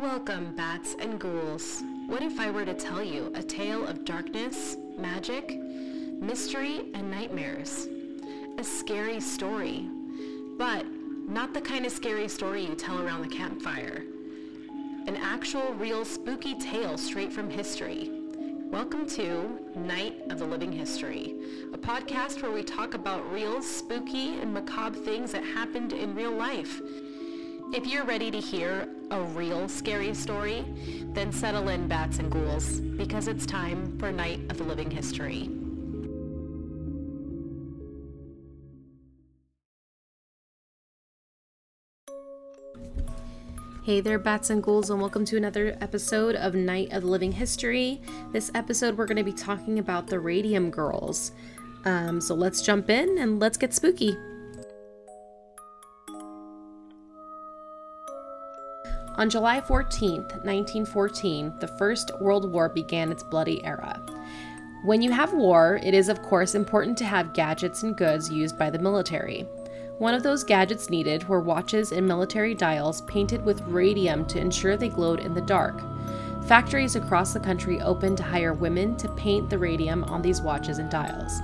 Welcome, bats and ghouls. What if I were to tell you a tale of darkness, magic, mystery, and nightmares? A scary story, but not the kind of scary story you tell around the campfire. An actual, real, spooky tale straight from history. Welcome to Night of the Living History, a podcast where we talk about real, spooky, and macabre things that happened in real life. If you're ready to hear a real scary story, then settle in, bats and ghouls, because it's time for Night of the Living History. Hey there, bats and ghouls, and welcome to another episode of Night of the Living History. This episode, we're going to be talking about the Radium Girls. Um, so let's jump in and let's get spooky. On July 14, 1914, the First World War began its bloody era. When you have war, it is of course important to have gadgets and goods used by the military. One of those gadgets needed were watches and military dials painted with radium to ensure they glowed in the dark. Factories across the country opened to hire women to paint the radium on these watches and dials.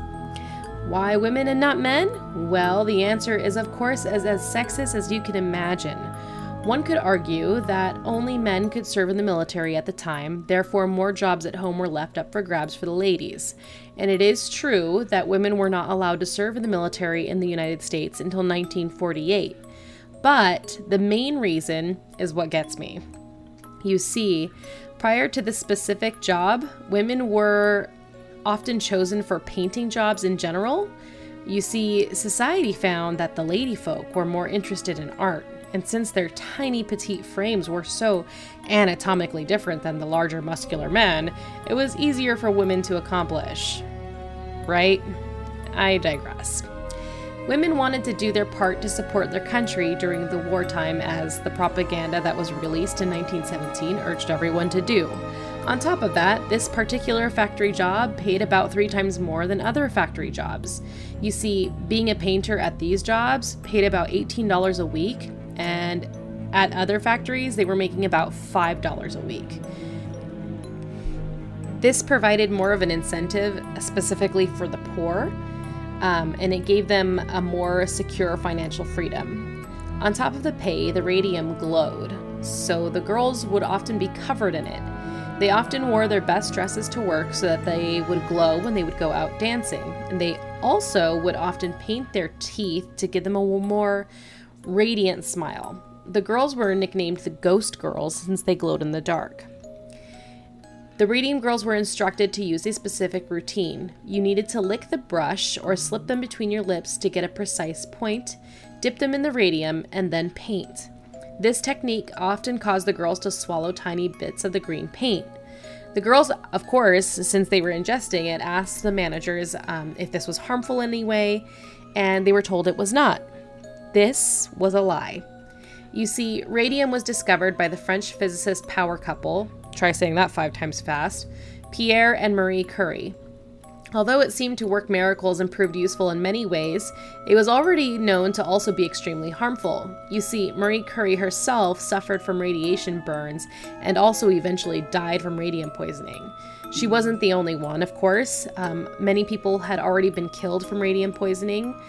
Why women and not men? Well, the answer is, of course, as, as sexist as you can imagine. One could argue that only men could serve in the military at the time, therefore, more jobs at home were left up for grabs for the ladies. And it is true that women were not allowed to serve in the military in the United States until 1948. But the main reason is what gets me. You see, prior to this specific job, women were often chosen for painting jobs in general. You see, society found that the lady folk were more interested in art and since their tiny petite frames were so anatomically different than the larger muscular men, it was easier for women to accomplish. Right? I digress. Women wanted to do their part to support their country during the wartime, as the propaganda that was released in 1917 urged everyone to do. On top of that, this particular factory job paid about three times more than other factory jobs. You see, being a painter at these jobs paid about $18 a week, and at other factories, they were making about $5 a week. This provided more of an incentive specifically for the poor, um, and it gave them a more secure financial freedom. On top of the pay, the radium glowed, so the girls would often be covered in it. They often wore their best dresses to work so that they would glow when they would go out dancing, and they also would often paint their teeth to give them a more radiant smile. The girls were nicknamed the Ghost Girls since they glowed in the dark. The Radium Girls were instructed to use a specific routine. You needed to lick the brush or slip them between your lips to get a precise point, dip them in the radium, and then paint. This technique often caused the girls to swallow tiny bits of the green paint. The girls, of course, since they were ingesting it, asked the managers um, if this was harmful in any way, and they were told it was not. This was a lie. You see, radium was discovered by the French physicist power couple, try saying that five times fast, Pierre and Marie Curie. Although it seemed to work miracles and proved useful in many ways, it was already known to also be extremely harmful. You see, Marie Curie herself suffered from radiation burns and also eventually died from radium poisoning. She wasn't the only one, of course. Um, many people had already been killed from radium poisoning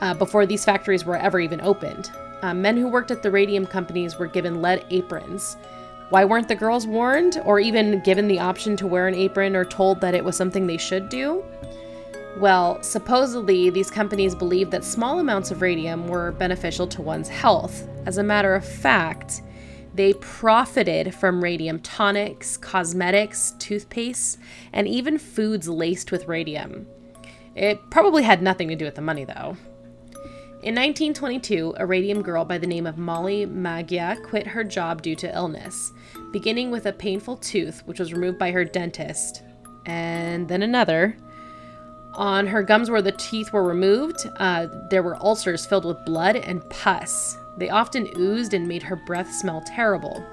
uh, before these factories were ever even opened. Uh, men who worked at the radium companies were given lead aprons. Why weren't the girls warned or even given the option to wear an apron or told that it was something they should do? Well, supposedly, these companies believed that small amounts of radium were beneficial to one's health. As a matter of fact, they profited from radium tonics, cosmetics, toothpaste, and even foods laced with radium. It probably had nothing to do with the money, though. In 1922, a radium girl by the name of Molly Maggia quit her job due to illness, beginning with a painful tooth, which was removed by her dentist, and then another. On her gums, where the teeth were removed, uh, there were ulcers filled with blood and pus. They often oozed and made her breath smell terrible.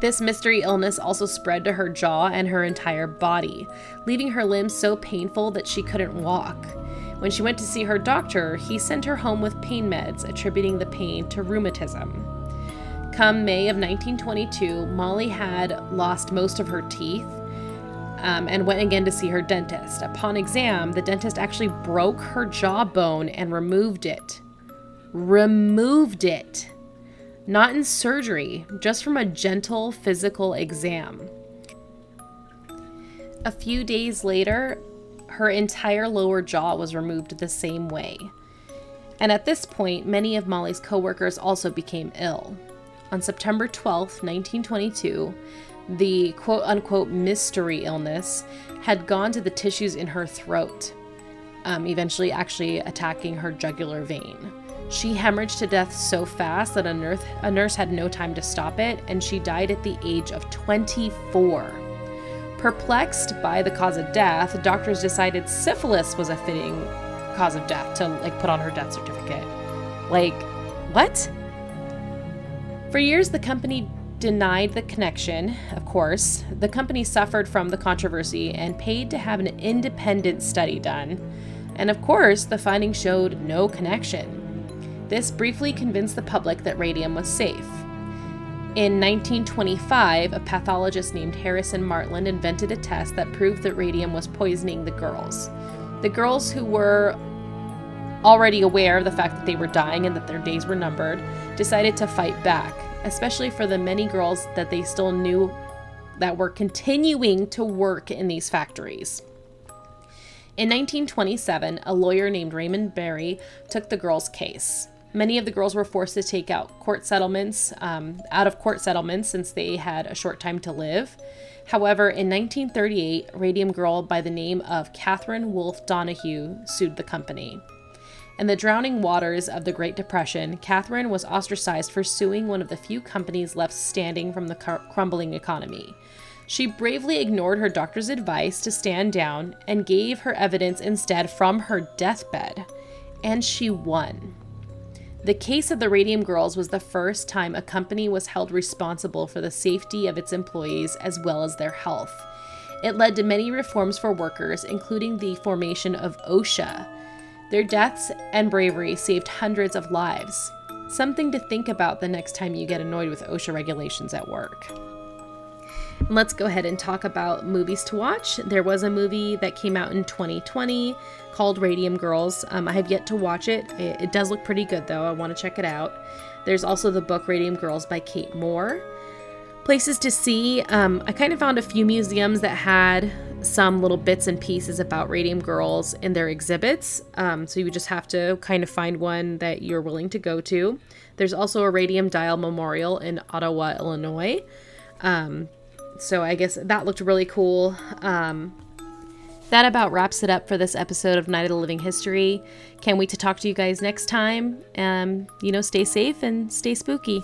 This mystery illness also spread to her jaw and her entire body, leaving her limbs so painful that she couldn't walk. When she went to see her doctor, he sent her home with pain meds, attributing the pain to rheumatism. Come May of 1922, Molly had lost most of her teeth um, and went again to see her dentist. Upon exam, the dentist actually broke her jawbone and removed it. Removed it. Not in surgery, just from a gentle physical exam. A few days later, her entire lower jaw was removed the same way. And at this point, many of Molly's coworkers also became ill. On September 12, 1922, the quote unquote mystery illness had gone to the tissues in her throat, um, eventually actually attacking her jugular vein. She hemorrhaged to death so fast that a nurse, a nurse had no time to stop it, and she died at the age of 24. Perplexed by the cause of death, doctors decided syphilis was a fitting cause of death to like put on her death certificate. Like, what? For years, the company denied the connection, of course. The company suffered from the controversy and paid to have an independent study done. And of course, the findings showed no connection. This briefly convinced the public that radium was safe. In 1925, a pathologist named Harrison Martland invented a test that proved that radium was poisoning the girls. The girls who were already aware of the fact that they were dying and that their days were numbered decided to fight back especially for the many girls that they still knew that were continuing to work in these factories. In 1927, a lawyer named Raymond Berry took the girls' case. Many of the girls were forced to take out court settlements, um, out of court settlements, since they had a short time to live. However, in 1938, a radium girl by the name of Catherine Wolfe Donohue sued the company. In the drowning waters of the Great Depression, Catherine was ostracized for suing one of the few companies left standing from the crumbling economy. She bravely ignored her doctor's advice to stand down and gave her evidence instead from her deathbed. And she won. The case of the Radium Girls was the first time a company was held responsible for the safety of its employees as well as their health. It led to many reforms for workers, including the formation of OSHA, their deaths and bravery saved hundreds of lives. Something to think about the next time you get annoyed with OSHA regulations at work. Let's go ahead and talk about movies to watch. There was a movie that came out in 2020 called Radium Girls. Um, I have yet to watch it. it. It does look pretty good though. I want to check it out. There's also the book Radium Girls by Kate Moore. Places to see. Um, I kind of found a few museums that had some little bits and pieces about Radium Girls in their exhibits. Um, so you just have to kind of find one that you're willing to go to. There's also a Radium Dial Memorial in Ottawa, Illinois. Um, so I guess that looked really cool. Um, that about wraps it up for this episode of Night of the Living History. Can't wait to talk to you guys next time. Um, you know, stay safe and stay spooky.